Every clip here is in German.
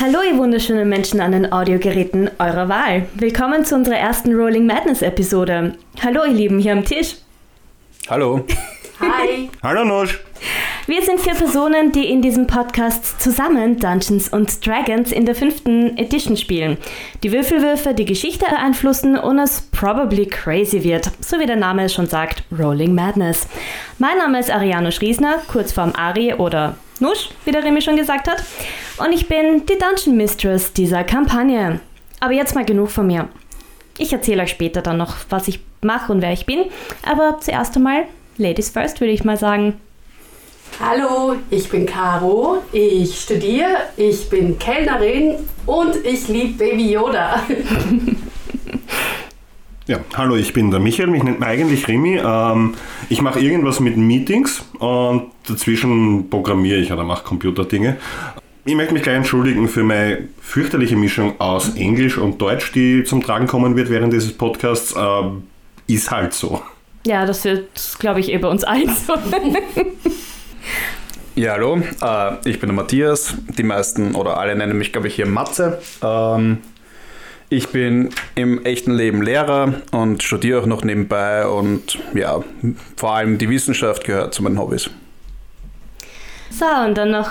Hallo, ihr wunderschönen Menschen an den Audiogeräten eurer Wahl. Willkommen zu unserer ersten Rolling Madness Episode. Hallo, ihr Lieben hier am Tisch. Hallo. Hi. Hallo Nosch. Wir sind vier Personen, die in diesem Podcast zusammen Dungeons und Dragons in der fünften Edition spielen. Die Würfelwürfe die Geschichte beeinflussen und es probably crazy wird, so wie der Name es schon sagt, Rolling Madness. Mein Name ist Ariano Schriesner, Kurzform Ari oder Nusch, wie der Remy schon gesagt hat. Und ich bin die Dungeon Mistress dieser Kampagne. Aber jetzt mal genug von mir. Ich erzähle euch später dann noch, was ich mache und wer ich bin. Aber zuerst einmal Ladies first, würde ich mal sagen. Hallo, ich bin Caro, ich studiere, ich bin Kellnerin und ich liebe Baby Yoda. Ja, hallo, ich bin der Michael, mich nennt man eigentlich Remy. Ähm, ich mache irgendwas mit Meetings und dazwischen programmiere ich oder mache Computerdinge. Ich möchte mich gleich entschuldigen für meine fürchterliche Mischung aus Englisch und Deutsch, die zum Tragen kommen wird während dieses Podcasts. Ähm, ist halt so. Ja, das wird, glaube ich, eh bei uns allen so. Ja, hallo, äh, ich bin der Matthias. Die meisten oder alle nennen mich, glaube ich, hier Matze. Ähm, ich bin im echten Leben Lehrer und studiere auch noch nebenbei und ja, vor allem die Wissenschaft gehört zu meinen Hobbys. So, und dann noch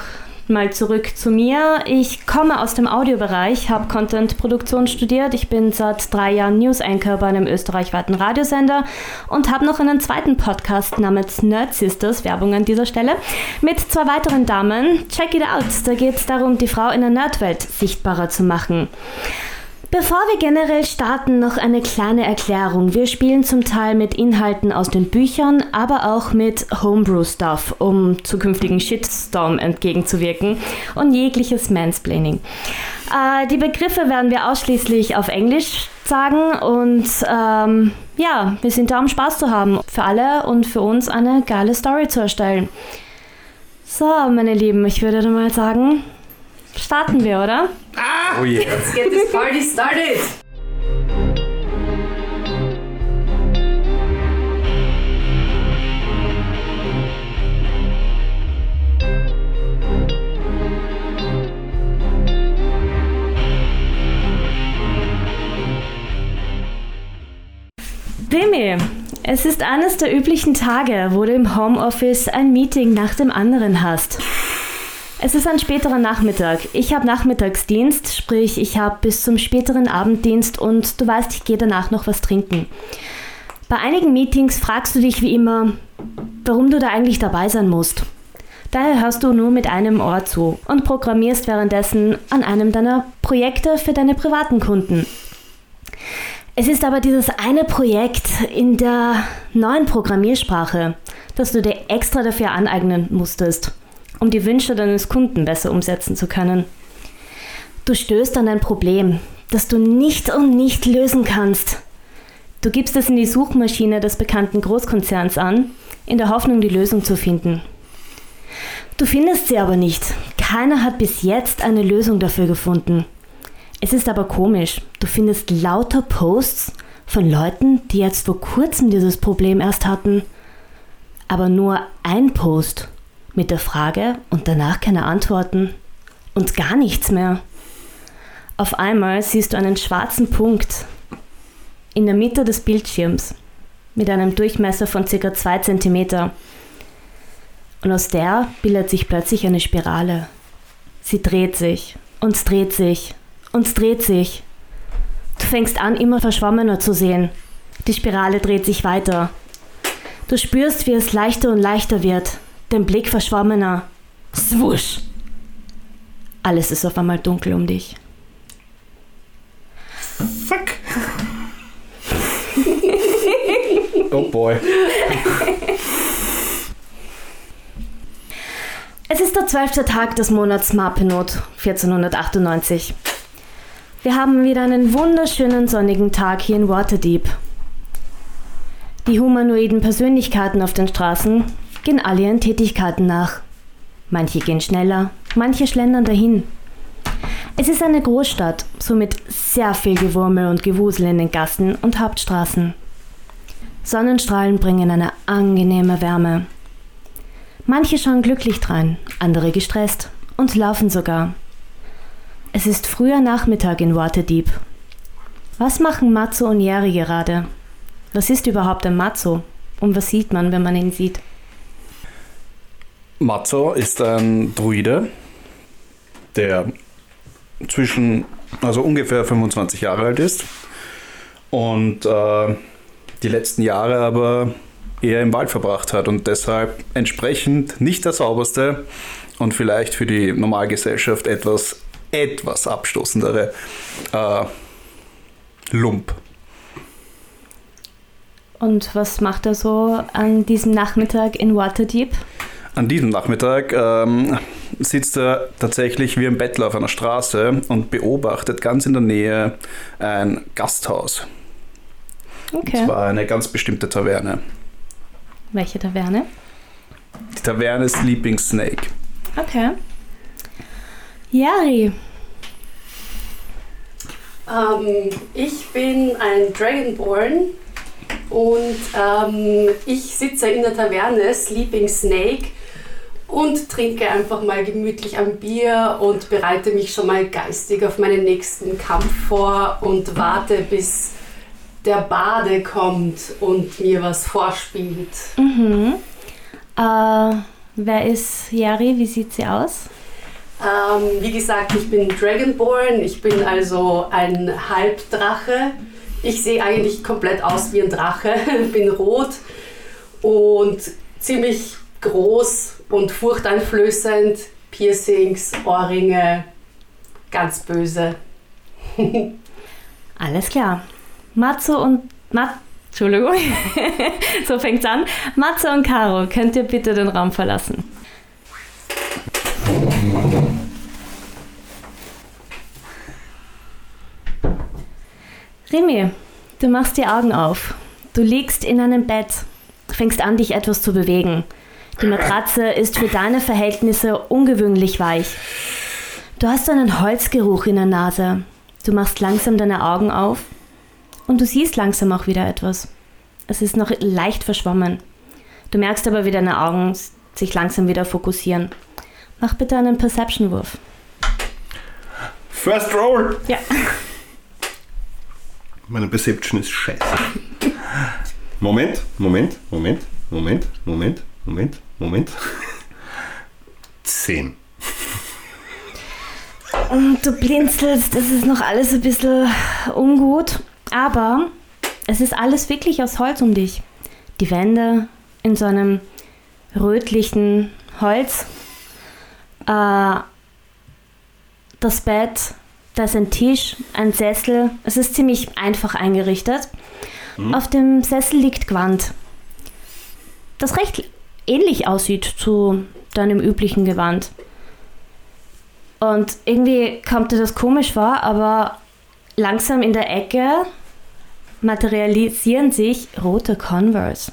mal zurück zu mir. Ich komme aus dem Audiobereich, habe Content-Produktion studiert. Ich bin seit drei Jahren News-Anchor bei einem österreichweiten Radiosender und habe noch einen zweiten Podcast namens Nerd Sisters, Werbung an dieser Stelle, mit zwei weiteren Damen. Check it out. Da geht es darum, die Frau in der Nerdwelt sichtbarer zu machen. Bevor wir generell starten, noch eine kleine Erklärung. Wir spielen zum Teil mit Inhalten aus den Büchern, aber auch mit Homebrew-Stuff, um zukünftigen Shitstorm entgegenzuwirken und jegliches Mansplaining. Äh, die Begriffe werden wir ausschließlich auf Englisch sagen und ähm, ja, wir sind da, um Spaß zu haben. Für alle und für uns eine geile Story zu erstellen. So, meine Lieben, ich würde dann mal sagen, starten wir, oder? Oh je. Let's get this party started. Remy, es ist eines der üblichen Tage, wo du im Homeoffice ein Meeting nach dem anderen hast. Es ist ein späterer Nachmittag. Ich habe Nachmittagsdienst, sprich ich habe bis zum späteren Abenddienst und du weißt, ich gehe danach noch was trinken. Bei einigen Meetings fragst du dich wie immer, warum du da eigentlich dabei sein musst. Daher hörst du nur mit einem Ohr zu und programmierst währenddessen an einem deiner Projekte für deine privaten Kunden. Es ist aber dieses eine Projekt in der neuen Programmiersprache, das du dir extra dafür aneignen musstest, um die Wünsche deines Kunden besser umsetzen zu können. Du stößt an ein Problem, das du nicht und nicht lösen kannst. Du gibst es in die Suchmaschine des bekannten Großkonzerns an, in der Hoffnung, die Lösung zu finden. Du findest sie aber nicht. Keiner hat bis jetzt eine Lösung dafür gefunden. Es ist aber komisch. Du findest lauter Posts von Leuten, die jetzt vor kurzem dieses Problem erst hatten. Aber nur ein Post mit der Frage und danach keine Antworten. Und gar nichts mehr. Auf einmal siehst du einen schwarzen Punkt in der Mitte des Bildschirms mit einem Durchmesser von ca. 2 cm. Und aus der bildet sich plötzlich eine Spirale. Sie dreht sich und dreht sich und dreht sich. Du fängst an, immer verschwommener zu sehen. Die Spirale dreht sich weiter. Du spürst, wie es leichter und leichter wird. Den Blick verschwommener. Swusch! Alles ist auf einmal dunkel um dich. Fuck. Oh boy. Es ist der zwölfte Tag des Monats Marpenot 1498. Wir haben wieder einen wunderschönen sonnigen Tag hier in Waterdeep. Die humanoiden Persönlichkeiten auf den Straßen gehen alle ihren Tätigkeiten nach. Manche gehen schneller, manche schlendern dahin. Es ist eine Großstadt, somit sehr viel Gewurmel und Gewusel in den Gassen und Hauptstraßen. Sonnenstrahlen bringen eine angenehme Wärme. Manche schauen glücklich drein, andere gestresst und laufen sogar. Es ist früher Nachmittag in Waterdeep. Was machen Matzo und Jerry gerade? Was ist überhaupt ein Matzo? Und was sieht man, wenn man ihn sieht? Matzo ist ein Druide, der zwischen, also ungefähr 25 Jahre alt ist und äh, die letzten Jahre aber eher im Wald verbracht hat und deshalb entsprechend nicht der sauberste und vielleicht für die Normalgesellschaft etwas, etwas abstoßendere äh, Lump. Und was macht er so an diesem Nachmittag in Waterdeep? An diesem Nachmittag ähm, sitzt er tatsächlich wie ein Bettler auf einer Straße und beobachtet ganz in der Nähe ein Gasthaus. Okay. Und zwar eine ganz bestimmte Taverne. Welche Taverne? Die Taverne Sleeping Snake. Okay. Yari, Ähm, ich bin ein Dragonborn und ähm, ich sitze in der Taverne Sleeping Snake und trinke einfach mal gemütlich ein Bier und bereite mich schon mal geistig auf meinen nächsten Kampf vor und warte, bis der Bade kommt und mir was vorspielt. mhm. Äh, wer ist Yari? Wie sieht sie aus? Ähm, wie gesagt, ich bin Dragonborn, ich bin also ein Halbdrache. Ich sehe eigentlich komplett aus wie ein Drache, bin rot und ziemlich groß und furchteinflößend. Piercings, Ohrringe, ganz böse. Alles klar. Matzo und Mat Entschuldigung. so fängt's an. Matzo und Caro, könnt ihr bitte den Raum verlassen? Remy, du machst die Augen auf. Du liegst in einem Bett, fängst an, dich etwas zu bewegen. Die Matratze ist für deine Verhältnisse ungewöhnlich weich. Du hast einen Holzgeruch in der Nase. Du machst langsam deine Augen auf und du siehst langsam auch wieder etwas. Es ist noch leicht verschwommen. Du merkst aber, wie deine Augen sich langsam wieder fokussieren. Mach bitte einen Perception-Wurf. First Roll! Ja. Meine Perception ist scheiße. Moment, Moment, Moment, Moment, Moment, Moment, Moment. Zehn. Und du blinzelst, es ist noch alles ein bisschen ungut, aber es ist alles wirklich aus Holz um dich. Die Wände in so einem rötlichen Holz, äh, das Bett, da ist ein Tisch, ein Sessel, es ist ziemlich einfach eingerichtet. Auf dem Sessel liegt Gewand, das recht ähnlich aussieht zu deinem üblichen Gewand. Und irgendwie kommt dir das komisch vor, aber langsam in der Ecke materialisieren sich rote Converse.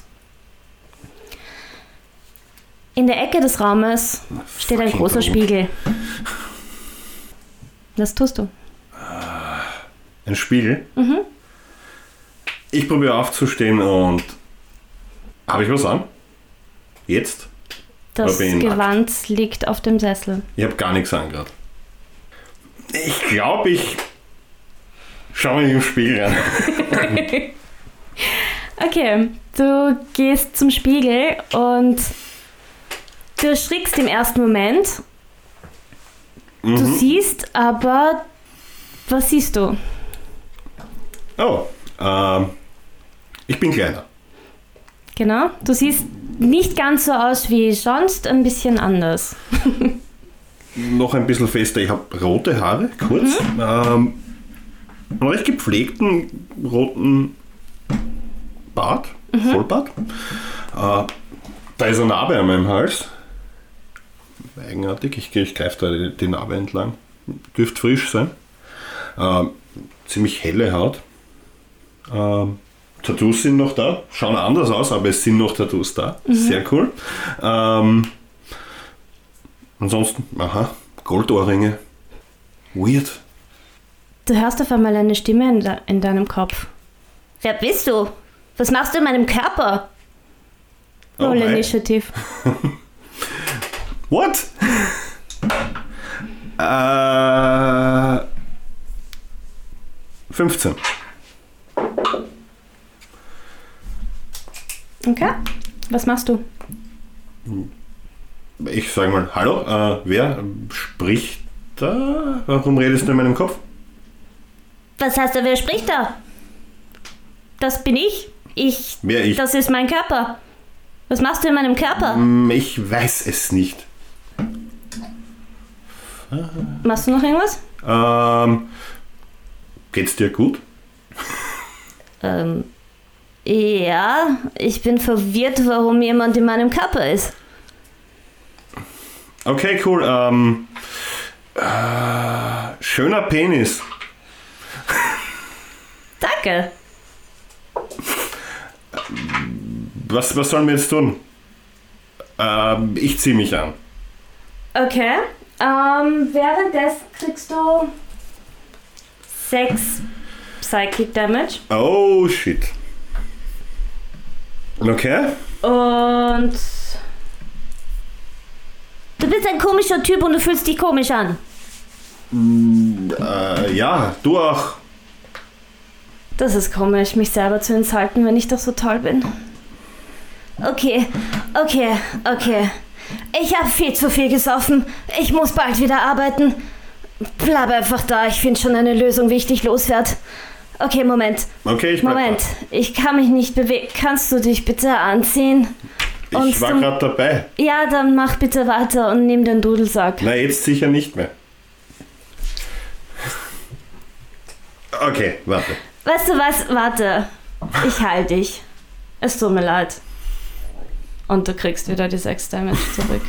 In der Ecke des Raumes steht ein großer rot. Spiegel. Was tust du? Ein Spiegel. Ich probiere aufzustehen und. Habe ich was an? Jetzt? Das. Gewand liegt auf dem Sessel. Ich habe gar nichts an gerade. Ich glaube, ich schaue mich im Spiegel an. Okay, du gehst zum Spiegel und du erschrickst im ersten Moment. Du Mhm. siehst aber, was siehst du? Oh, ähm, ich bin kleiner. Genau, du siehst nicht ganz so aus wie sonst, ein bisschen anders. Noch ein bisschen fester. Ich habe rote Haare, kurz. Ähm, einen recht gepflegten roten Bart, Vollbart. Äh, da ist eine Narbe an meinem Hals. Eigenartig. Ich, ich greife da die, die Narbe entlang. Dürfte frisch sein. Ähm, ziemlich helle Haut. Ähm, Tattoos sind noch da. Schauen anders aus, aber es sind noch Tattoos da. Sehr cool. Ähm, ansonsten, aha, Goldohrringe. Weird. Du hörst auf einmal eine Stimme in, de in deinem Kopf. Wer bist du? Was machst du in meinem Körper? Oh Roll. Initiative. What? äh, 15. Okay. Was machst du? Ich sage mal, hallo, äh, wer spricht da? Warum redest du in meinem Kopf? Was heißt da, wer spricht da? Das bin ich. Ich. Wer ich? Das ist mein Körper. Was machst du in meinem Körper? Hm, Ich weiß es nicht. Machst du noch irgendwas? Ähm, geht's dir gut? Ähm. Ja, ich bin verwirrt, warum jemand in meinem Körper ist. Okay, cool. Ähm, äh, schöner Penis. Danke. Was, was sollen wir jetzt tun? Ähm, ich ziehe mich an. Okay. Ähm, währenddessen kriegst du 6 Psychic Damage. Oh, shit. Okay. Und. Du bist ein komischer Typ und du fühlst dich komisch an. Äh, ja, du auch. Das ist komisch, mich selber zu enthalten, wenn ich doch so toll bin. Okay, okay, okay. Ich habe viel zu viel gesoffen. Ich muss bald wieder arbeiten. Bleib einfach da, ich finde schon eine Lösung, wie ich dich loswerde. Okay, Moment. Okay, ich Moment, ich kann mich nicht bewegen. Kannst du dich bitte anziehen? da. Ich Und war gerade dabei. Ja, dann mach bitte weiter und nimm den Dudelsack. Na, jetzt sicher nicht mehr. Okay, warte. Weißt du was? Warte. Ich heil dich. Es tut mir leid. Und du kriegst wieder die 6 Damage zurück.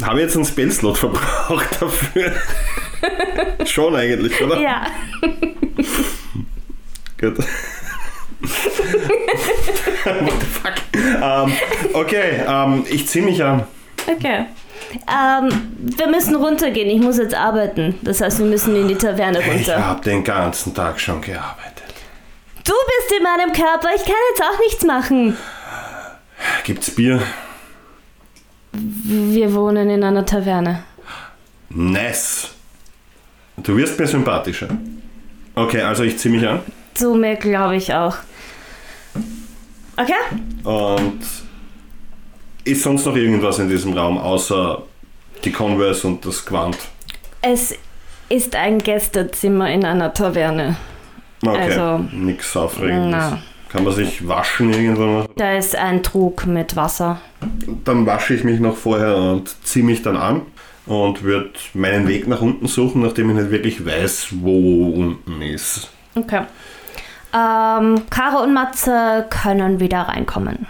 Habe ich jetzt einen Spellslot verbraucht dafür? Schon eigentlich, oder? Ja. Gut. What the fuck? Ähm, okay, ähm, ich ziehe mich an. Okay. Ähm, wir müssen runtergehen. Ich muss jetzt arbeiten. Das heißt, wir müssen in die Taverne Ich runter. habe den ganzen Tag schon gearbeitet. Du bist in meinem Körper. Ich kann jetzt auch nichts machen. Gibt's Bier? Wir wohnen in einer Taverne. Nice. Du wirst mir sympathischer. Okay, also ich ziehe mich an. So mehr glaube ich auch. Okay? Und ist sonst noch irgendwas in diesem Raum außer die Converse und das Quant? Es ist ein Gästezimmer in einer Taverne. Okay, Also, nichts Aufregendes. na. Kann man sich waschen irgendwann? Da ist ein Trug mit Wasser. Dann wasche ich mich noch vorher und ziehe mich dann an und würde meinen Weg nach unten suchen, nachdem ich nicht wirklich weiß, wo unten ist. Okay. Ähm, Caro und Matze können wieder reinkommen.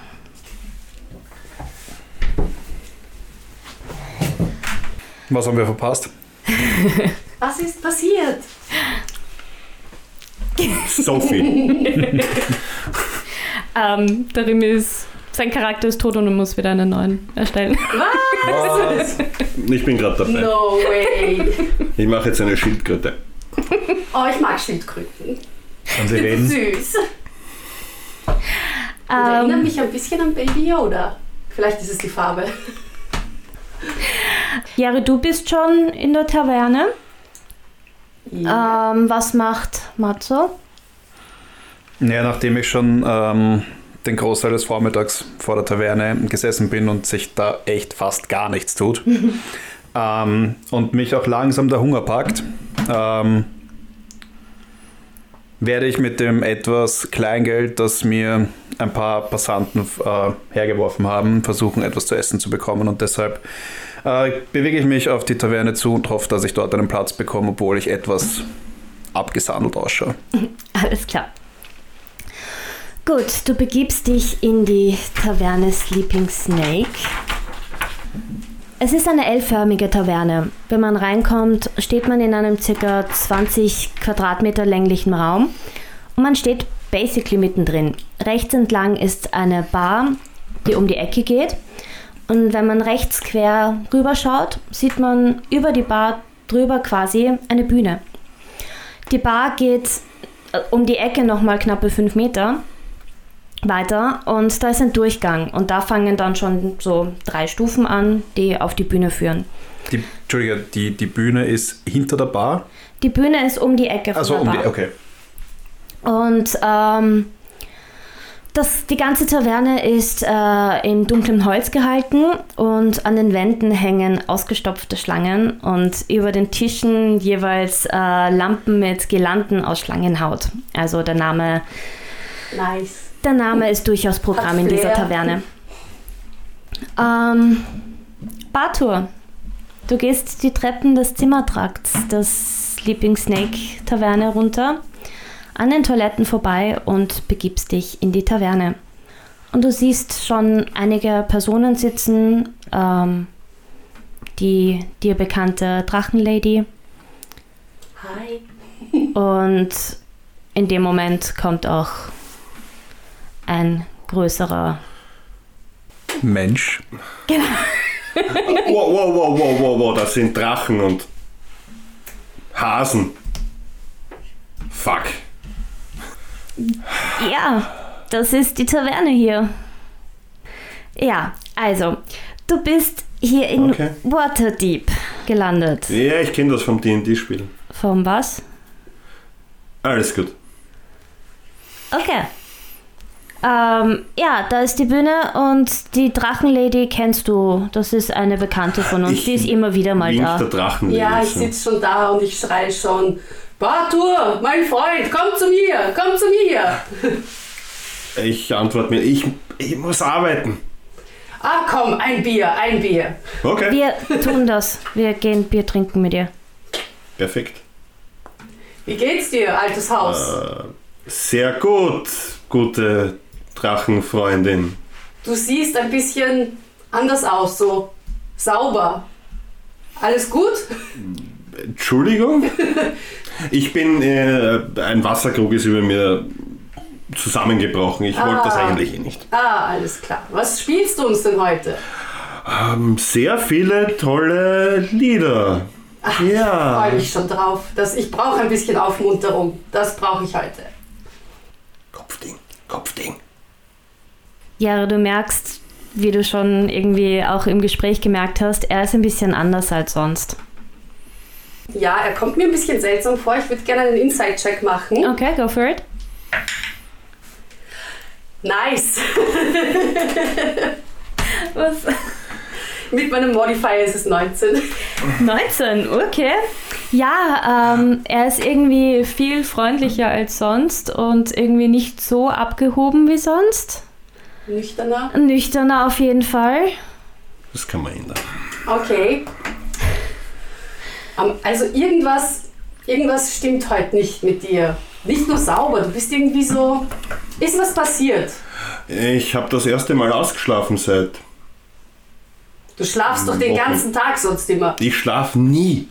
Was haben wir verpasst? Was ist passiert? Sophie. Ähm, Rimi ist. Sein Charakter ist tot und er muss wieder einen neuen erstellen. Was? ich bin gerade dabei. No way. Ich mache jetzt eine Schildkröte. Oh, ich mag Schildkröten. Kann sie reden? Süß. Und erinnert Ähm, mich ein bisschen an Baby Yoda. Vielleicht ist es die Farbe. Jari, du bist schon in der Taverne. Ja. Ähm, was macht Matze? Ja, nachdem ich schon ähm, den Großteil des Vormittags vor der Taverne gesessen bin und sich da echt fast gar nichts tut ähm, und mich auch langsam der Hunger packt, ähm, werde ich mit dem etwas Kleingeld, das mir ein paar Passanten äh, hergeworfen haben, versuchen etwas zu essen zu bekommen und deshalb äh, bewege ich mich auf die Taverne zu und hoffe, dass ich dort einen Platz bekomme, obwohl ich etwas abgesandelt ausschaue. Alles klar. Gut, du begibst dich in die Taverne Sleeping Snake. Es ist eine L-förmige Taverne. Wenn man reinkommt, steht man in einem ca. 20 Quadratmeter länglichen Raum und man steht basically mittendrin. Rechts entlang ist eine Bar, die um die Ecke geht. Und wenn man rechts quer rüberschaut, sieht man über die Bar drüber quasi eine Bühne. Die Bar geht äh, um die Ecke nochmal knappe 5 Meter weiter und da ist ein Durchgang und da fangen dann schon so drei Stufen an, die auf die Bühne führen. Die, Entschuldige, die, die Bühne ist hinter der Bar? Die Bühne ist um die Ecke von Also der um Bar. die, okay. Und ähm, das, die ganze Taverne ist äh, in dunklem Holz gehalten und an den Wänden hängen ausgestopfte Schlangen und über den Tischen jeweils äh, Lampen mit Girlanden aus Schlangenhaut. Also der Name, Nice. Der Name ist durchaus Programm in dieser. Taverne. Ähm, Bartur, du gehst die Treppen des Zimmertrakts des Sleeping Snake Taverne runter an den Toiletten vorbei und begibst dich in die Taverne. Und du siehst schon einige Personen sitzen, ähm, die dir bekannte Drachenlady. Hi. Und in dem Moment kommt auch ein größerer. Mensch. Wow, wow, wow, wow, wow, wow, das sind Drachen und Hasen. Fuck. Ja, das ist die Taverne hier. Ja, also, du bist hier in Okay. Waterdeep gelandet. Ja, ich kenne das vom D&D-Spiel. Vom was? Alles gut. Okay. Ähm, ja, da ist die Bühne und die Drachenlady kennst du. Das ist eine Bekannte von uns. Ich die ist immer wieder mal da. der Drachen. Ja, ich sitze schon da und ich schreie schon. Bartur, mein Freund, komm zu mir, komm zu mir. Ich antworte mir, ich, ich muss arbeiten. Ah, komm, ein Bier, ein Bier. Okay. Wir tun das. Wir gehen Bier trinken mit dir. Perfekt. Wie geht's dir, altes Haus? Äh, sehr gut, gute Drachenfreundin. Du siehst ein bisschen anders aus, so sauber. Alles gut? Entschuldigung? Ich bin, äh, ein Wasserkrug ist über mir zusammengebrochen. Ich wollte das Ah. eigentlich eh nicht. Ah, alles klar. Was spielst du uns denn heute? Ähm, sehr viele tolle Lieder. ja. Freue mich schon drauf. Das, ich brauche ein bisschen Aufmunterung. Das brauche ich heute. Kopfding, Kopfding. Ja, du merkst, wie du schon irgendwie auch im Gespräch gemerkt hast, er ist ein bisschen anders als sonst. Ja, er kommt mir ein bisschen seltsam vor. Ich würde gerne einen Inside-Check machen. Okay, go for it. Nice. Was? Mit meinem Modifier ist es 19. 19, okay. Ja, ähm, er ist irgendwie viel freundlicher als sonst und irgendwie nicht so abgehoben wie sonst. Nüchterner. Nüchterner auf jeden Fall. Das kann man ändern. Okay. Ähm, Also irgendwas, irgendwas stimmt heute nicht mit dir. Nicht nur sauber, du bist irgendwie so. Ist was passiert? Ich habe das erste Mal ausgeschlafen seit. Du schlafst doch den Wochen. ganzen Tag sonst immer. Ich schlafe nie.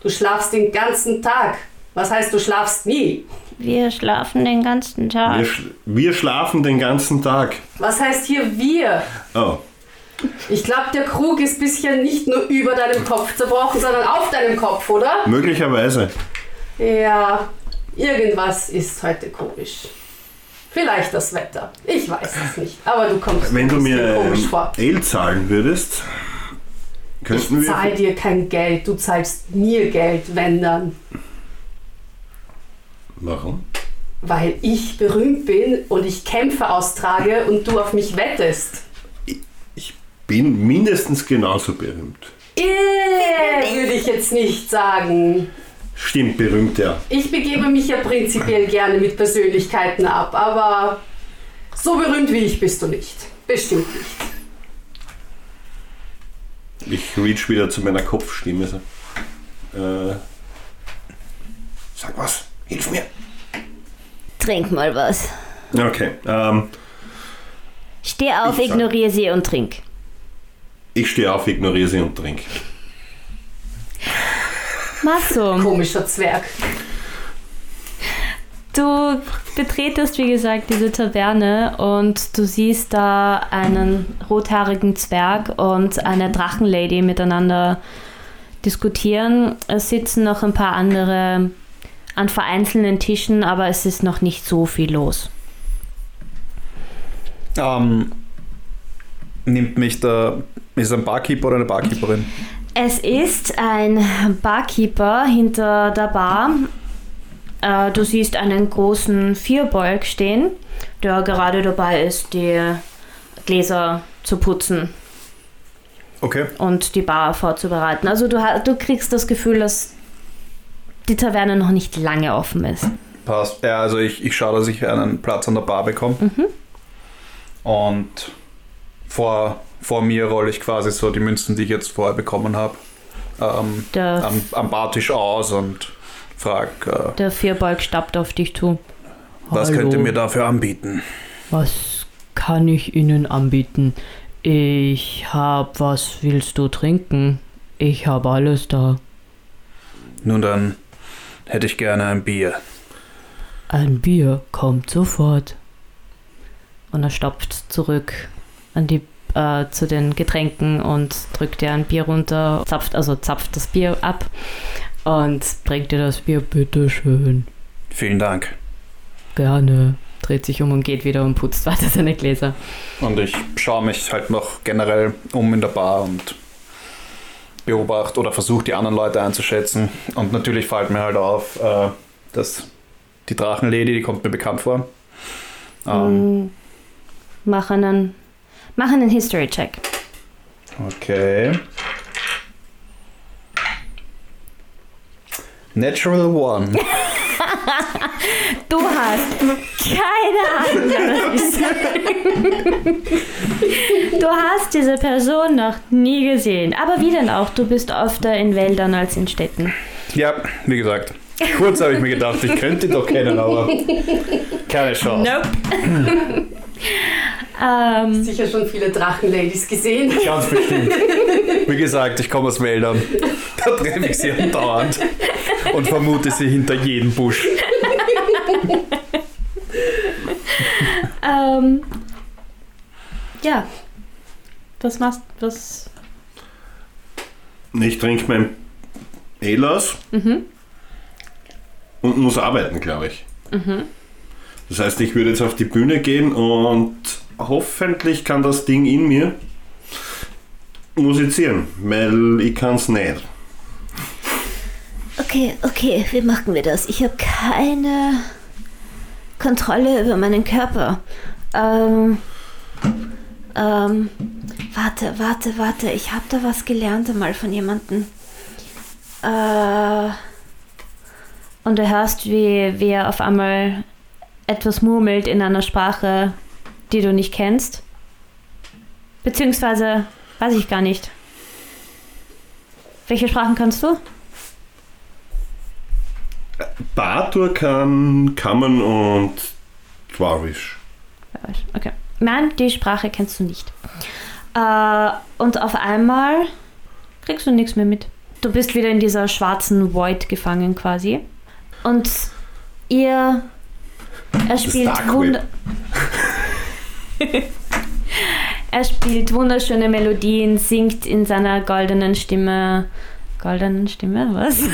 Du schlafst den ganzen Tag. Was heißt, du schlafst nie? Wir schlafen den ganzen Wir, Tag. sch wir schlafen den ganzen Tag. Was heißt hier wir? Oh, Ich glaube, der Krug ist bisschen nicht nur über deinem Kopf zerbrochen, sondern auf deinem Kopf, oder? möglicherweise. Ja, irgendwas ist heute komisch. Vielleicht das Wetter. Ich weiß es nicht. Aber du kommst Wenn du mir komisch ähm, vor. Ale zahlen würdest, Ich könnten wir. zahle dir kein Geld. Du zahlst mir Geld, wenn dann. Warum? Weil ich berühmt bin und ich Kämpfe austrage und du auf mich wettest. Ich bin mindestens genauso berühmt. Äh, würde ich jetzt nicht sagen. Stimmt, berühmt, ja. Ich begebe mich ja prinzipiell gerne mit Persönlichkeiten ab, aber so berühmt wie ich bist du nicht. Bestimmt nicht. Ich reach wieder zu meiner Kopfstimme. Äh, sag was, hilf mir. Trink mal was. Okay, ähm, Steh auf, Ich sag- ignoriere sie und trink. ich stehe auf, ignoriere sie und trinke. Masso, Komischer Zwerg. du betretest, wie gesagt, diese Taverne und du siehst da einen rothaarigen Zwerg und eine Drachenlady miteinander diskutieren. Es sitzen noch ein paar andere an vereinzelten Tischen, aber es ist noch nicht so viel los. Ähm, nimmt mich der. Ist ein Barkeeper oder eine Barkeeperin? Es ist ein Barkeeper hinter der Bar. Äh, du siehst einen großen Vierbeug stehen, der gerade dabei ist, die Gläser zu putzen Okay. und die Bar vorzubereiten. Also du, du kriegst das Gefühl, dass die Taverne noch nicht lange offen ist. Passt. Ja, also ich, ich schaue, dass ich einen Platz an der Bar bekomme. Und vor, vor mir rolle ich quasi so die Münzen, die ich jetzt vorher bekommen habe, ähm, am, am Bartisch aus und frage, äh, der Vierbeug stappt auf dich zu. was Hallo. könnt ihr mir dafür anbieten? Was kann ich Ihnen anbieten? Ich hab, was willst du trinken? Ich hab alles da. Nun dann hätte ich gerne ein Bier. Ein Bier kommt sofort. Und er stapft zurück an die, äh, zu den Getränken und drückt dir ein Bier runter, zapft, also zapft das Bier ab und bringt dir das Bier Bitteschön. Vielen Dank. Gerne. dreht sich um und geht wieder und putzt weiter seine Gläser. Und ich schaue mich halt noch generell um in der Bar und beobachte oder versuche die anderen Leute einzuschätzen. Und natürlich fällt mir halt auf, äh, dass die Drachenlady, die kommt mir bekannt vor. Ähm, Mm, Mach einen, mach einen History-Check. okay. Natural One. Du hast keine Ahnung. was ich sage. Du hast diese Person noch nie gesehen. Aber wie denn auch? Du bist öfter in Wäldern als in Städten. Ja, wie gesagt. Kurz habe ich mir gedacht, ich könnte doch kennen, aber keine Chance. Nope. Ähm, Sicher schon viele Drachenladies gesehen. Ganz bestimmt. Wie gesagt, ich komme aus Wäldern. Da treffe ich sie andauernd und vermute sie hinter jedem Busch. ähm, ja. Was machst du? Was? Ich trinke mein Ale aus Mhm. und muss arbeiten, glaube ich. Das heißt, ich würde jetzt auf die Bühne gehen und hoffentlich kann das Ding in mir musizieren, weil ich kann es nicht. Okay, okay, wie machen wir das? Ich habe keine Kontrolle über meinen Körper. Ähm, ähm, warte, warte, warte. Ich habe da was gelernt einmal von jemandem. Äh, Und du hörst, wie, wie er auf einmal etwas murmelt in einer Sprache, die du nicht kennst. Beziehungsweise, weiß ich gar nicht. Welche Sprachen kannst du? Batur kann Kammern und Dwarvish. Okay. Nein, die Sprache kennst du nicht. Äh, und auf einmal kriegst du nichts mehr mit. Du bist wieder in dieser schwarzen Void gefangen quasi. Und ihr. Er spielt wunder Er spielt wunderschöne Melodien, singt in seiner goldenen Stimme. Goldenen Stimme, was?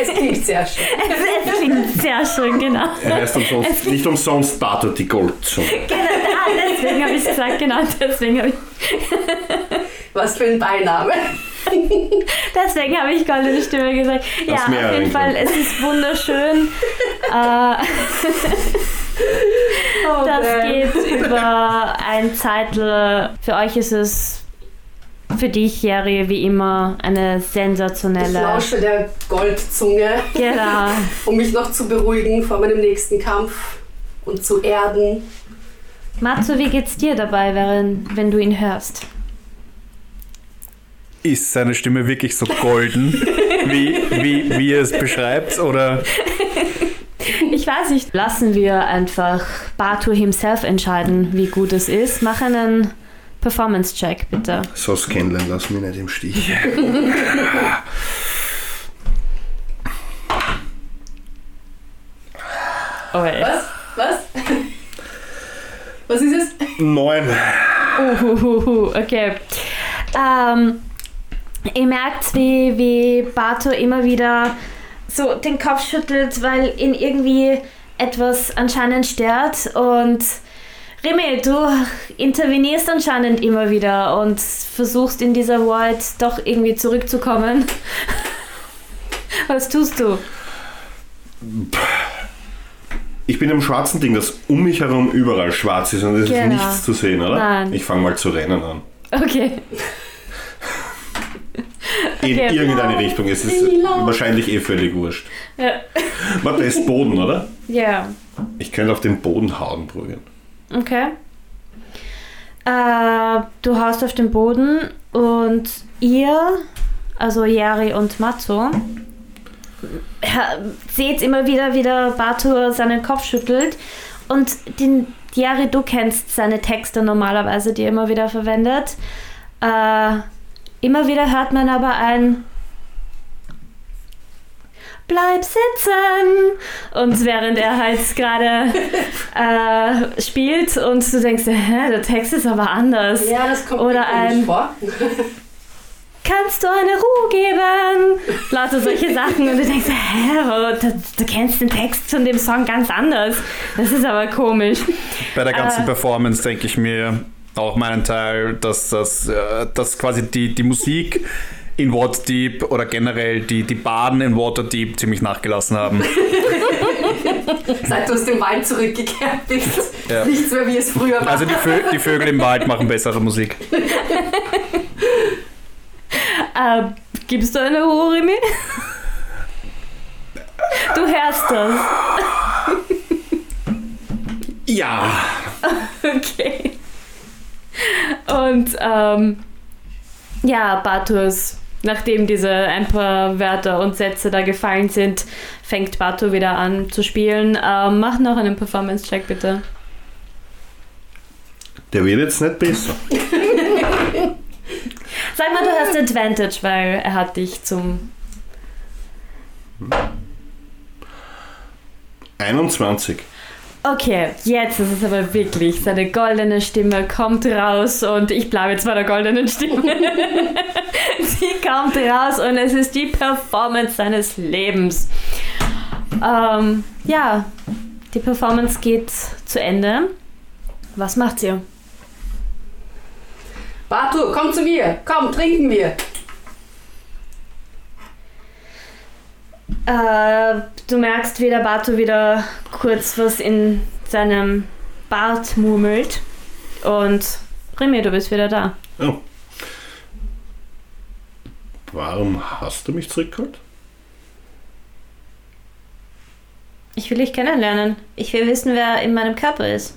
Es klingt sehr schön. Es klingt sehr schön, genau. Er heißt umsonst, nicht umsonst Batur die Goldzunge. Ah, deswegen habe ich gesagt, genau, deswegen habe ich Was für ein Beiname. Deswegen habe ich goldene Stimme gesagt. Ja, Aus auf mehreren jeden Fall, Gründen. es ist wunderschön. äh, Oh, das damn. geht über ein Zeitl. Für euch ist es, für dich, Jerry, wie immer eine Ich sensationelle. lausche der Goldzunge, Genau. um mich noch zu beruhigen vor meinem nächsten Kampf und zu erden. Matsu, wie geht's dir dabei, während, wenn du ihn hörst? Ist seine Stimme wirklich so golden, wie, wie, wie er es beschreibt? Oder Ich weiß nicht. Lassen wir einfach Batu himself entscheiden, wie gut es ist. Mach einen Performance-Check, bitte. So Scanlan, lass mich nicht im Stich. Okay. Was? Was? Was ist es? Neun. Uhuhuhu, okay. Ähm, ihr merkt, wie, wie Bato immer wieder so den Kopf schüttelt, weil ihn irgendwie etwas anscheinend stört und Remy, du intervenierst anscheinend immer wieder und versuchst in dieser World doch irgendwie zurückzukommen. Was tust du? Ich bin im schwarzen Ding, das um mich herum überall schwarz ist und es ist Genau. nichts zu sehen, oder? Nein. Ich fange mal zu rennen an. Okay. In Okay. irgendeine Richtung. Es ist Lila. wahrscheinlich eh völlig wurscht. Ja. Da ist Boden, oder? Ja. Ich könnte auf den Boden hauen probieren. Okay. Äh, du haust auf den Boden und ihr, also Yari und Matzo, seht immer wieder, wie der Batur seinen Kopf schüttelt. Und den Yari, du kennst seine Texte normalerweise, die er immer wieder verwendet. Äh, immer wieder hört man aber ein Bleib sitzen! Und während er halt gerade äh, spielt und du denkst, hä, der Text ist aber anders. Ja, das kommt Oder ein- vor. Kannst du eine Ruhe geben? Lauter solche Sachen und du denkst, hä, du, du kennst den Text von dem Song ganz anders. Das ist aber komisch. Bei der ganzen Äh. Performance denke ich mir auch meinen Teil, dass das äh, dass quasi die, die Musik in Waterdeep oder generell die, die Baden in Waterdeep ziemlich nachgelassen haben. Seit du aus dem Wald zurückgekehrt bist. Ja. Nichts mehr wie es früher war. Also die, Vö die Vögel im Wald machen bessere Musik. Äh, gibst du eine Ruhe, Remy? Du hörst das. Ja! Okay. Und ähm, ja, Batus, nachdem diese ein paar Wörter und Sätze da gefallen sind, fängt Batu wieder an zu spielen. Ähm, mach noch einen Performance-Check bitte. Der wird jetzt nicht besser. Sag mal, du hast Advantage, weil er hat dich zum. 21. Okay, jetzt ist es aber wirklich. Seine goldene Stimme kommt raus und ich bleibe jetzt bei der goldenen Stimme. Sie kommt raus und es ist die Performance seines Lebens. Ähm, ja, die Performance geht zu Ende. Was macht ihr? Batu, komm zu mir. Komm, trinken wir. Äh, du merkst, wie der Batu wieder kurz was in seinem Bart murmelt. Und Remy, du bist wieder da. Oh. Warum hast du mich zurückgeholt? Ich will dich kennenlernen. Ich will wissen, wer in meinem Körper ist.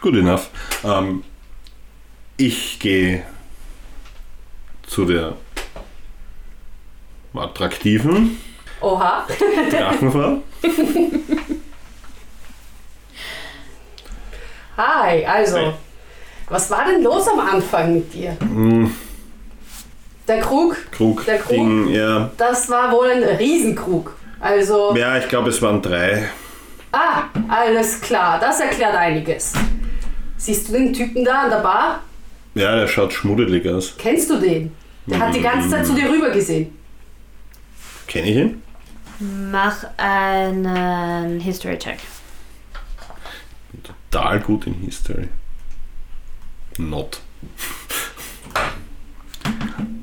Good enough. Ähm, ich gehe zu der attraktiven Oha. Drachenfrau. Hi, also. Hi. Was war denn los am Anfang mit dir? Hm, Der Krug, Krug, Der Krug? Ding, ja. das war wohl ein Riesenkrug. Also, Ja, ich glaube, es waren drei. ah, alles klar, das erklärt einiges. Siehst du den Typen da an der Bar? Ja, der schaut schmuddelig aus. Kennst du den? Der hat die ganze Zeit zu dir rüber gesehen. Kenne ich ihn? Mach einen History-Check. Total gut in History. Not.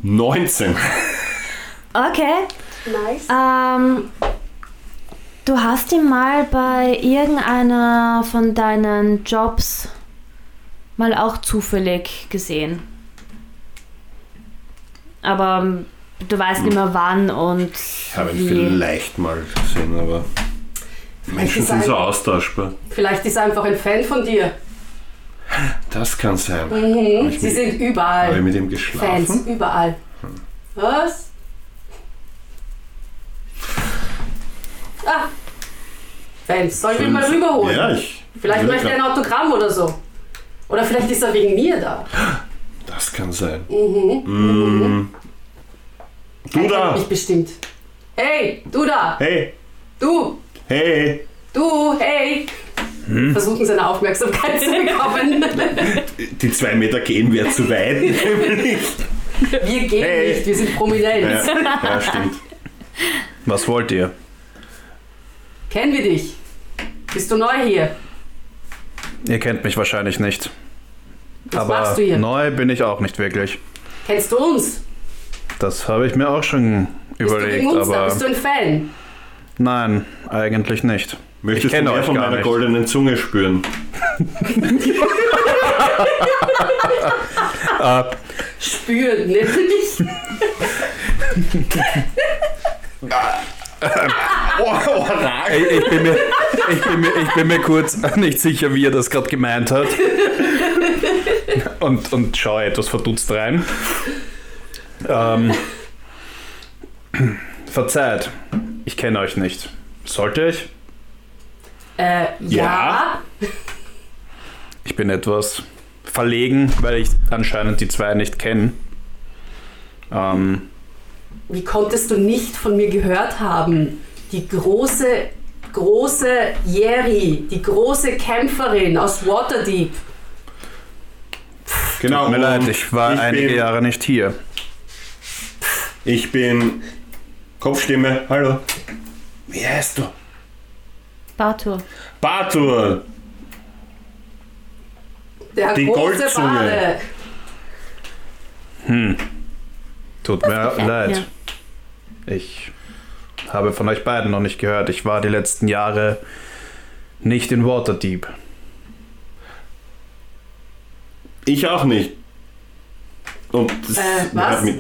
19. Okay. Nice. Ähm, du hast ihn mal bei irgendeiner von deinen Jobs mal auch zufällig gesehen. Aber ähm, du weißt nicht mehr wann und Ich habe ihn vielleicht mal gesehen, aber Menschen sind so austauschbar. Vielleicht ist er einfach ein Fan von dir. Das kann sein. Mhm. Sie mit- sind Habe ich überall. mit ihm Fans, geschlafen? überall. Was? Ah. Fans, soll ich ihn mal rüberholen? Ja, ich. Vielleicht möchte er ein Autogramm oder so. Oder vielleicht ist er wegen mir da. Das kann sein. Mhm. Mm. Du da! mich bestimmt. Hey, du da! Hey! Du! Hey! Du! Hey! Hm? Versuchen seine Aufmerksamkeit zu bekommen. Die zwei Meter gehen wäre zu weit. Wir gehen Hey. nicht, wir sind prominent. ja, ja, stimmt. Was wollt ihr? Kennen wir dich? Bist du neu hier? Ihr kennt mich wahrscheinlich nicht. Was aber machst du hier? neu bin ich auch nicht wirklich. Kennst du uns? Das habe ich mir auch schon Bist du überlegt, da? aber Bist du ein Fan? nein, eigentlich nicht. Möchtest Ich du mehr von meiner nicht. goldenen Zunge spüren? Spüren, nämlich. Ich, ich, bin mir, ich, bin mir, ich bin mir kurz nicht sicher, wie er das gerade gemeint hat. Und, und schaue etwas verdutzt rein. Ähm, verzeiht, ich kenne euch nicht. Sollte ich? Äh, ja. Ja. Ich bin etwas verlegen, weil ich anscheinend die zwei nicht kenne. Ähm, Wie konntest du nicht von mir gehört haben? Die große, große Yeri, die große Kämpferin aus Waterdeep. Genau. tut mir leid, und ich war ich einige bin, Jahre nicht hier. Ich bin Kopfstimme. Hallo. Wie heißt du? Bartur. Bartur. Der Die große Goldzunge. Bade. Tut mir leid. Ich habe von euch beiden noch nicht gehört. Ich war die letzten Jahre nicht in Waterdeep. Ich auch nicht. Und das Äh, was? hat mich-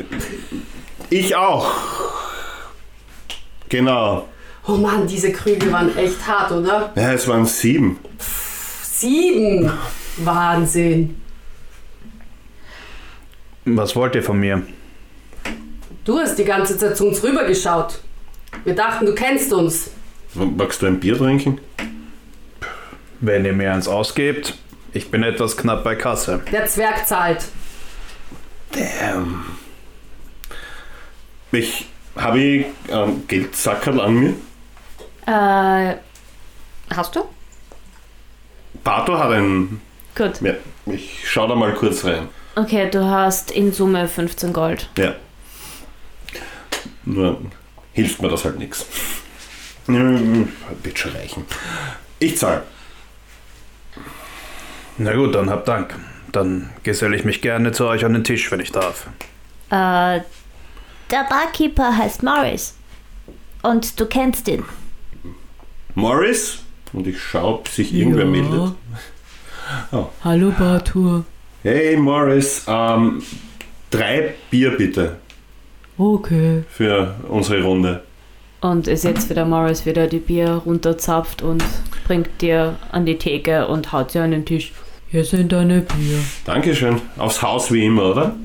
Ich auch. Genau. Oh Mann, diese Krüge waren echt hart, oder? Ja, es waren sieben. Sieben. Wahnsinn. Was wollt ihr von mir? Du hast die ganze Zeit zu uns rübergeschaut. Wir dachten, du kennst uns. Magst du ein Bier trinken? Wenn ihr mir eins ausgebt, ich bin etwas knapp bei Kasse. Der Zwerg zahlt. Damn. Ich habe ich ähm, Geldsackerl an mir. Äh, hast du? Pato hat ein. Gut. Ja, ich schau da mal kurz rein. Okay, du hast in Summe 15 Gold. Ja. Nur hilft mir das halt nichts. Wird schon reichen. Ich zahl. Na gut, dann habt Dank. Dann geselle ich mich gerne zu euch an den Tisch, wenn ich darf. Äh, der Barkeeper heißt Morris. Und du kennst ihn. Morris. Und ich schau, ob sich irgendwer meldet. Hallo Bartur. Hey Morris, ähm, drei Bier bitte Okay. für unsere Runde. Und ist jetzt wieder Morris wieder die Bier runterzapft und bringt dir an die Theke und haut sie an den Tisch. Hier sind deine Bier. Dankeschön. Aufs Haus wie immer, oder?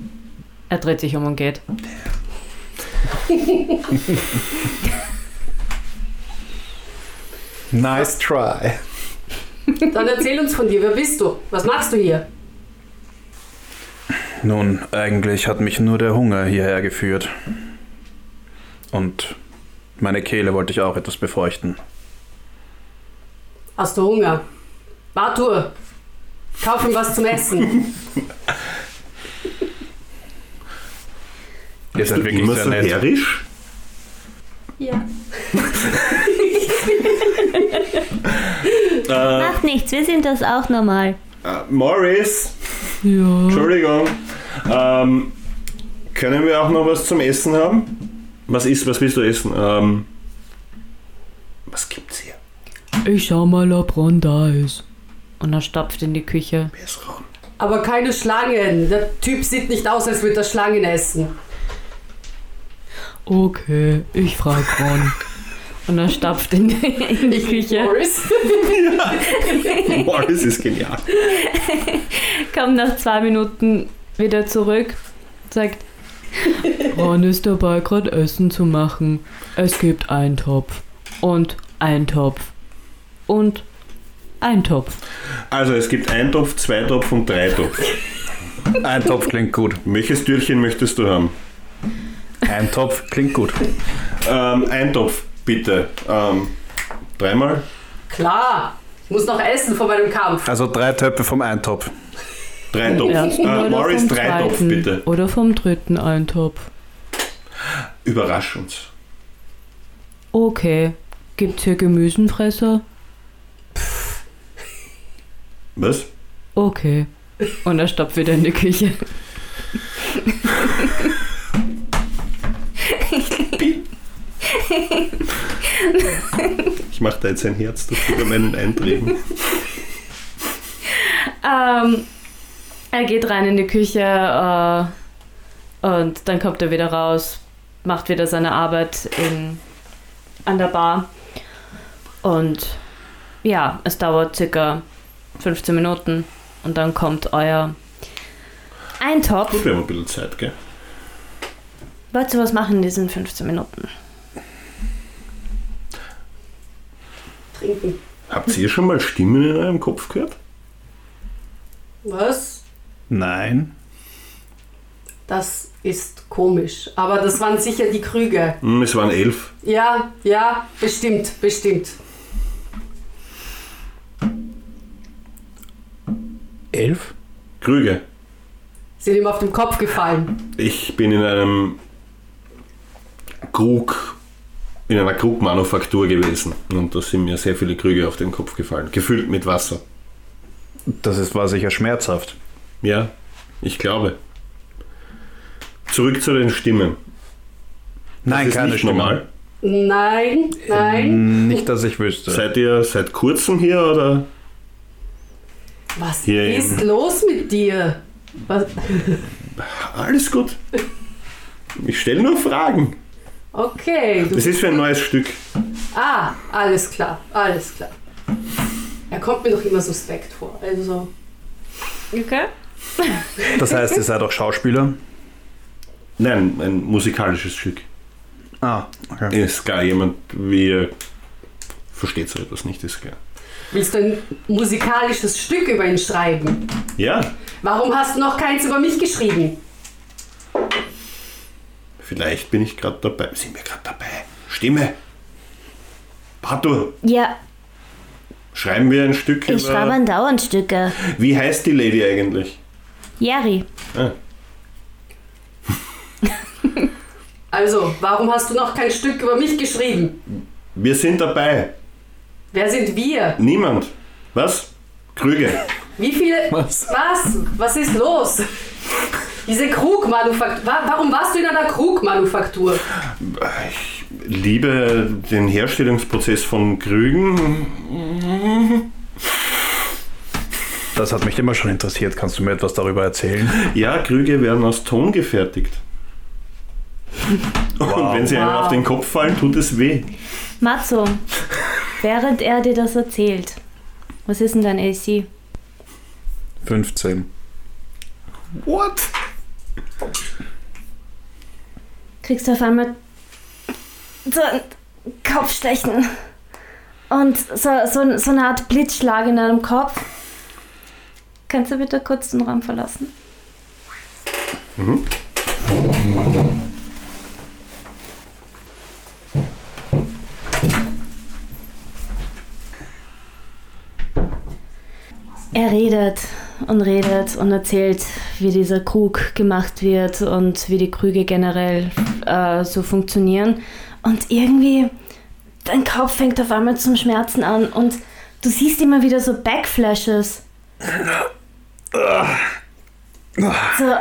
Er dreht sich um und geht. Nice try. Dann erzähl uns von dir. Wer bist du? Was machst du hier? Nun, eigentlich hat mich nur der Hunger hierher geführt. Und meine Kehle wollte ich auch etwas befeuchten. Hast du Hunger? Bartur, kauf ihm was zum Essen. Ihr seid wirklich immer so nett. herrisch? Ja. Äh, Macht nichts, wir sind das auch normal. äh, Morris, Ja. Entschuldigung. Ähm, können wir auch noch was zum Essen haben? Was ist, was willst du essen? Ähm, was gibt's hier? Ich schau mal, ob Ron da ist. Und er stapft in die Küche. Wer ist Ron? Aber keine Schlangen. Der Typ sieht nicht aus, als würde er Schlangen essen. Okay, ich frag Ron. Und er stapft in die, in die Küche. Morris. Morris ist genial. Kommt nach zwei Minuten wieder zurück. Sagt, Ron ist dabei, gerade Essen zu machen. Es gibt einen Topf. Und ein Topf. Und ein Topf. Also es gibt ein Topf, zwei Topf und drei Topf. Ein Topf klingt gut. Welches Türchen möchtest du haben? Ein Topf klingt gut. Ähm, ein Topf, bitte. Ähm, dreimal? Klar. Ich muss noch essen vor meinem Kampf. Also drei Töpfe vom Eintopf. Drei Topf. ersten Äh, Morris, drei Topf, zweiten? bitte. Oder vom dritten Eintopf. Überrasch uns. Okay. Gibt's hier Gemüsenfresser? Was? Okay. Und er stoppt wieder in die Küche. Ich mache da jetzt ein Herz dafür bei meinen Einträgen. Ähm, er geht rein in die Küche äh, und dann kommt er wieder raus, macht wieder seine Arbeit in, an der Bar. Und ja, es dauert circa 15 Minuten und dann kommt euer Eintopf. Gut, wir haben ein bisschen Zeit, gell? Wollt ihr was machen in diesen 15 Minuten? Trinken. Habt ihr schon mal Stimmen in eurem Kopf gehört? Was? Nein. Das ist komisch. Aber das waren sicher die Krüge. Hm, es waren elf. Ja, ja, bestimmt, bestimmt. Elf? Krüge. Sind ihm auf den Kopf gefallen. Ich bin in einem Krug, in einer Krugmanufaktur gewesen. Und da sind mir sehr viele Krüge auf den Kopf gefallen. Gefüllt mit Wasser. Das ist, war sicher schmerzhaft. Ja, ich glaube. Zurück zu den Stimmen. Nein, das ist keine nicht Stimme. normal. Nein, nein. Nicht, dass ich wüsste. Seid ihr seit kurzem hier oder? Was Hier ist im- los mit dir? Was? Alles gut. Ich stelle nur Fragen. Okay. Du, Das ist für ein neues Stück. ah, alles klar, alles klar. Er kommt mir doch immer suspekt vor. Also, Okay. Das heißt, ihr seid auch Schauspieler? Nein, ein musikalisches Stück. Ah, okay. Ist gar jemand, wie versteht so etwas nicht, ist klar. willst du ein musikalisches Stück über ihn schreiben? Ja, Warum hast du noch keins über mich geschrieben? Vielleicht bin ich gerade dabei. Sind wir gerade dabei? Stimme. Pato, Ja, schreiben wir ein Stück ich schreibe über... andauernd Stücke. Wie heißt die Lady eigentlich? Jerry. Ah, Also, warum hast du noch kein Stück über mich geschrieben? wir sind dabei. Wer sind wir? Niemand. Was? Krüge. Wie viele? Was? Was? Was ist los? Diese Krugmanufaktur. Wa- Warum warst du in einer Krugmanufaktur? Ich liebe den Herstellungsprozess von Krügen. Das hat mich immer schon interessiert. Kannst du mir etwas darüber erzählen? Ja, Krüge werden aus Ton gefertigt. Und wenn sie einem Wow. auf den Kopf fallen, tut es weh. Matzo, während er dir das erzählt, was ist denn dein AC? 15. What? Kriegst du auf einmal so ein Kopfstechen und so, so, so eine Art Blitzschlag in deinem Kopf. Kannst du bitte kurz den Raum verlassen? Er redet und redet und erzählt, wie dieser Krug gemacht wird und wie die Krüge generell äh, so funktionieren. Und irgendwie, dein Kopf fängt auf einmal zum Schmerzen an und du siehst immer wieder so Backflashes. So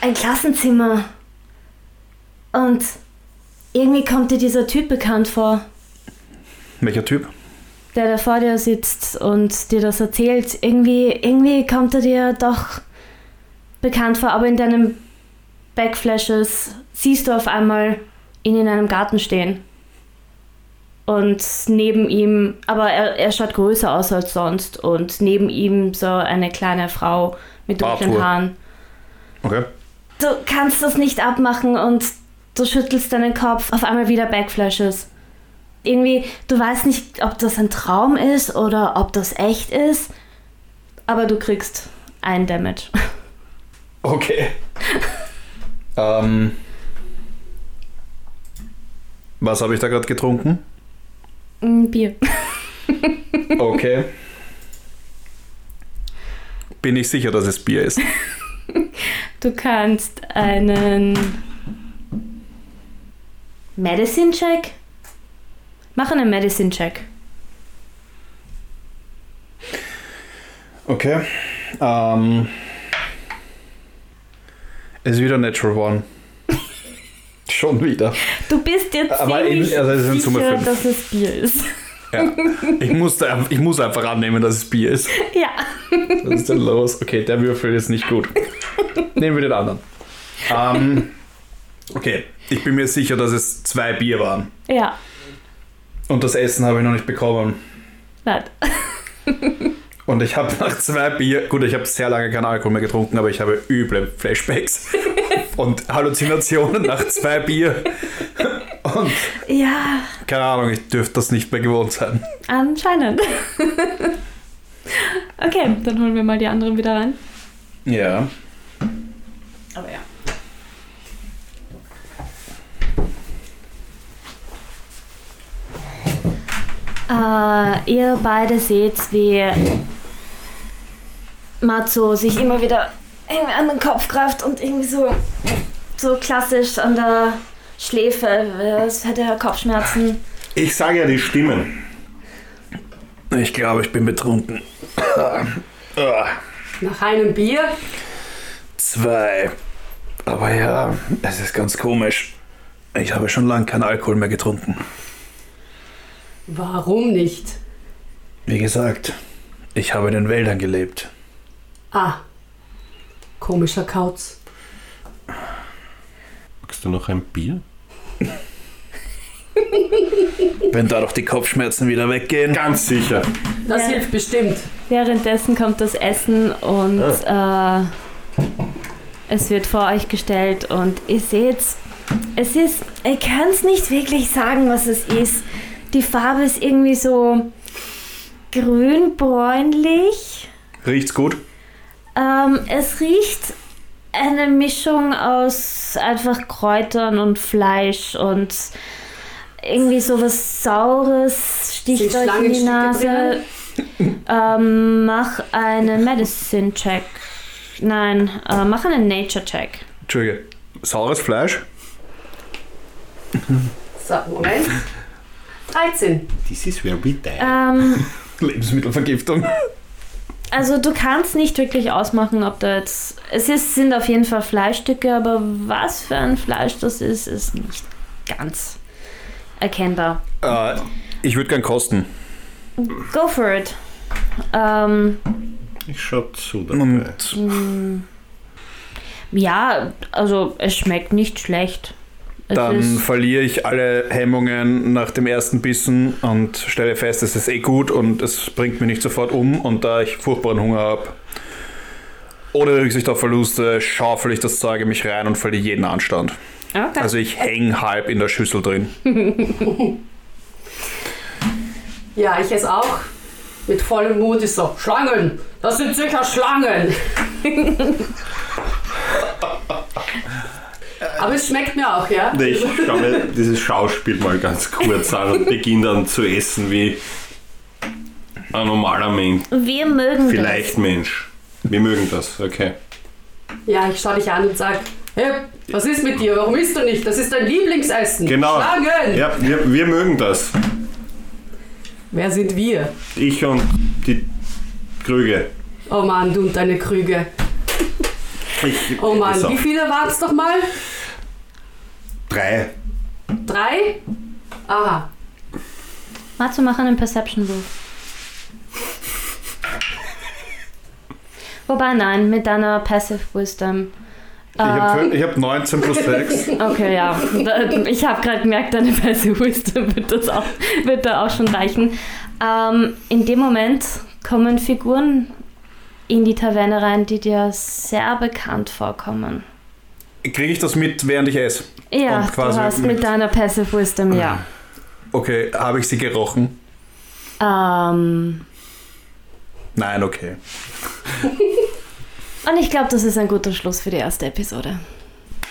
ein Klassenzimmer. Und irgendwie kommt dir dieser Typ bekannt vor Welcher Typ? der da vor dir sitzt und dir das erzählt, irgendwie, irgendwie kommt er dir doch bekannt vor, aber in deinen Backflashes siehst du auf einmal ihn in einem Garten stehen. Und neben ihm, aber er, er schaut größer aus als sonst und neben ihm so eine kleine Frau mit dunklen. Haaren. Okay. Du kannst das nicht abmachen und du schüttelst deinen Kopf, auf einmal wieder Backflashes. Irgendwie, du weißt nicht, ob das ein Traum ist oder ob das echt ist, aber du kriegst ein Damage. Okay. ähm, was habe ich da gerade getrunken? Ein Bier. Okay. Bin ich sicher, dass es Bier ist. Du kannst einen Medicine Check. Mach einen Medicine Check. Okay. Ähm, ist wieder Natural One. Schon wieder. Du bist jetzt Aber ziemlich in- also es sind sicher, dass es Bier ist. Ja. Ich, muss da, ich muss einfach annehmen, dass es Bier ist. Ja. Was ist denn los? Okay, der Würfel ist nicht gut. Nehmen wir den anderen. Ähm, okay, ich bin mir sicher, dass es zwei Bier waren. Ja. Und das Essen habe ich noch nicht bekommen. Nein. Und ich habe nach zwei Bier, gut, ich habe sehr lange keinen Alkohol mehr getrunken, aber ich habe üble Flashbacks und Halluzinationen nach zwei Bier. Und Ja, keine Ahnung, ich dürfte das nicht mehr gewohnt sein. anscheinend. okay, dann holen wir mal die anderen wieder rein. Ja. Aber ja. Äh, ihr beide seht, wie Matzo sich immer wieder irgendwie an den Kopf greift und irgendwie so, so klassisch an der Schläfe, als hätte er Kopfschmerzen. Ich sage ja die Stimmen. Ich glaube, ich bin betrunken. Nach einem Bier? Zwei. Aber ja, es ist ganz komisch. Ich habe schon lange keinen Alkohol mehr getrunken. Warum nicht? Wie gesagt, ich habe in den Wäldern gelebt. Ah, komischer Kauz. Magst du noch ein Bier? Wenn da doch die Kopfschmerzen wieder weggehen. Ganz sicher. Das Ja. hilft bestimmt. Währenddessen kommt das Essen und äh, es wird vor euch gestellt und ihr seht, es ist, ihr könnt es nicht wirklich sagen, was es ist. Die Farbe ist irgendwie so grün-bräunlich. Riecht's gut? Ähm, es riecht eine Mischung aus einfach Kräutern und Fleisch und irgendwie so was Saures sticht euch in die Nase. ähm, mach einen Medicine Check. Nein, äh, mach einen Nature Check. Entschuldige. Saures Fleisch? So, Moment. 13. This is where we die. Ähm, Lebensmittelvergiftung. Also du kannst nicht wirklich ausmachen, ob da jetzt. Es ist, sind auf jeden Fall Fleischstücke, aber was für ein Fleisch das ist, ist nicht ganz erkennbar. Äh, ich würde gern kosten. Go for it. Ähm, Ich schau zu dabei. Und ja, also es schmeckt nicht schlecht. Dann verliere ich alle Hemmungen nach dem ersten Bissen und stelle fest, es ist eh gut und es bringt mich nicht sofort um. Und da ich furchtbaren Hunger habe, ohne Rücksicht auf Verluste, schaufel ich das Zeug in mich rein und verliere jeden Anstand. okay. Also ich hänge halb in der Schüssel drin. Ja, ich esse auch. Mit vollem Mut ist so, Schlangen! Das sind sicher Schlangen! Aber es schmeckt mir auch, ja? Nee, Ich schaue mir dieses Schauspiel mal ganz kurz an und beginne dann zu essen wie ein normaler Mensch. wir mögen Vielleicht Mensch. Wir mögen das, okay. Ja, ich schaue dich an und sag, hey, was ist mit dir? Warum isst du nicht? Das ist dein Lieblingsessen. Genau. Schlangen! Ja, wir, wir mögen das. Wer sind wir? Ich und die Krüge. Oh Mann, du und deine Krüge. Ich, Oh Mann, so. wie viele waren es noch mal? Drei. Drei? Aha. Matsu, mach einen Perception Wurf. Wobei, nein, mit deiner Passive Wisdom. Ich habe hab 19 plus 6. Okay, ja. Ich habe gerade gemerkt, deine Passive Wisdom wird, das auch, wird da auch schon reichen. Ähm, in dem Moment kommen Figuren in die Taverne rein, die dir sehr bekannt vorkommen. Kriege ich das mit, während ich esse? Ja, Und du hast mit mit- deiner Passive Wisdom, ja. Okay, habe ich sie gerochen? Ähm, Nein, okay. und ich glaube, das ist ein guter Schluss für die erste Episode.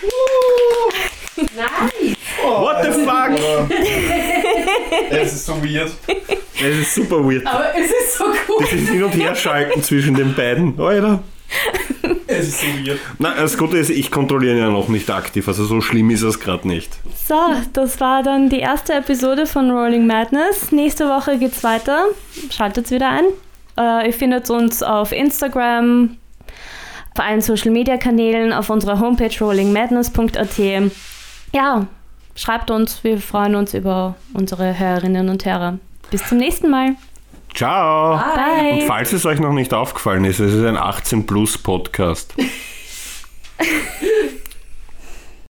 What the fuck? Es ist so weird. Es ist super weird. Aber es ist so cool. Dieses Hin- und Herschalten zwischen den beiden. Alter. Es ist so weird. Na, das Gute ist, ich kontrolliere ihn ja noch nicht aktiv, also so schlimm ist es gerade nicht. So, das war dann die erste Episode von Rolling Madness. Nächste Woche geht's weiter. Schaltet's wieder ein. Äh, ihr findet uns auf Instagram, auf allen Social Media Kanälen, auf unserer Homepage rollingmadness.at. Ja, schreibt uns, wir freuen uns über unsere Hörerinnen und Hörer. Bis zum nächsten Mal. Ciao. Bye. Und falls es euch noch nicht aufgefallen ist, es ist ein 18 Plus Podcast.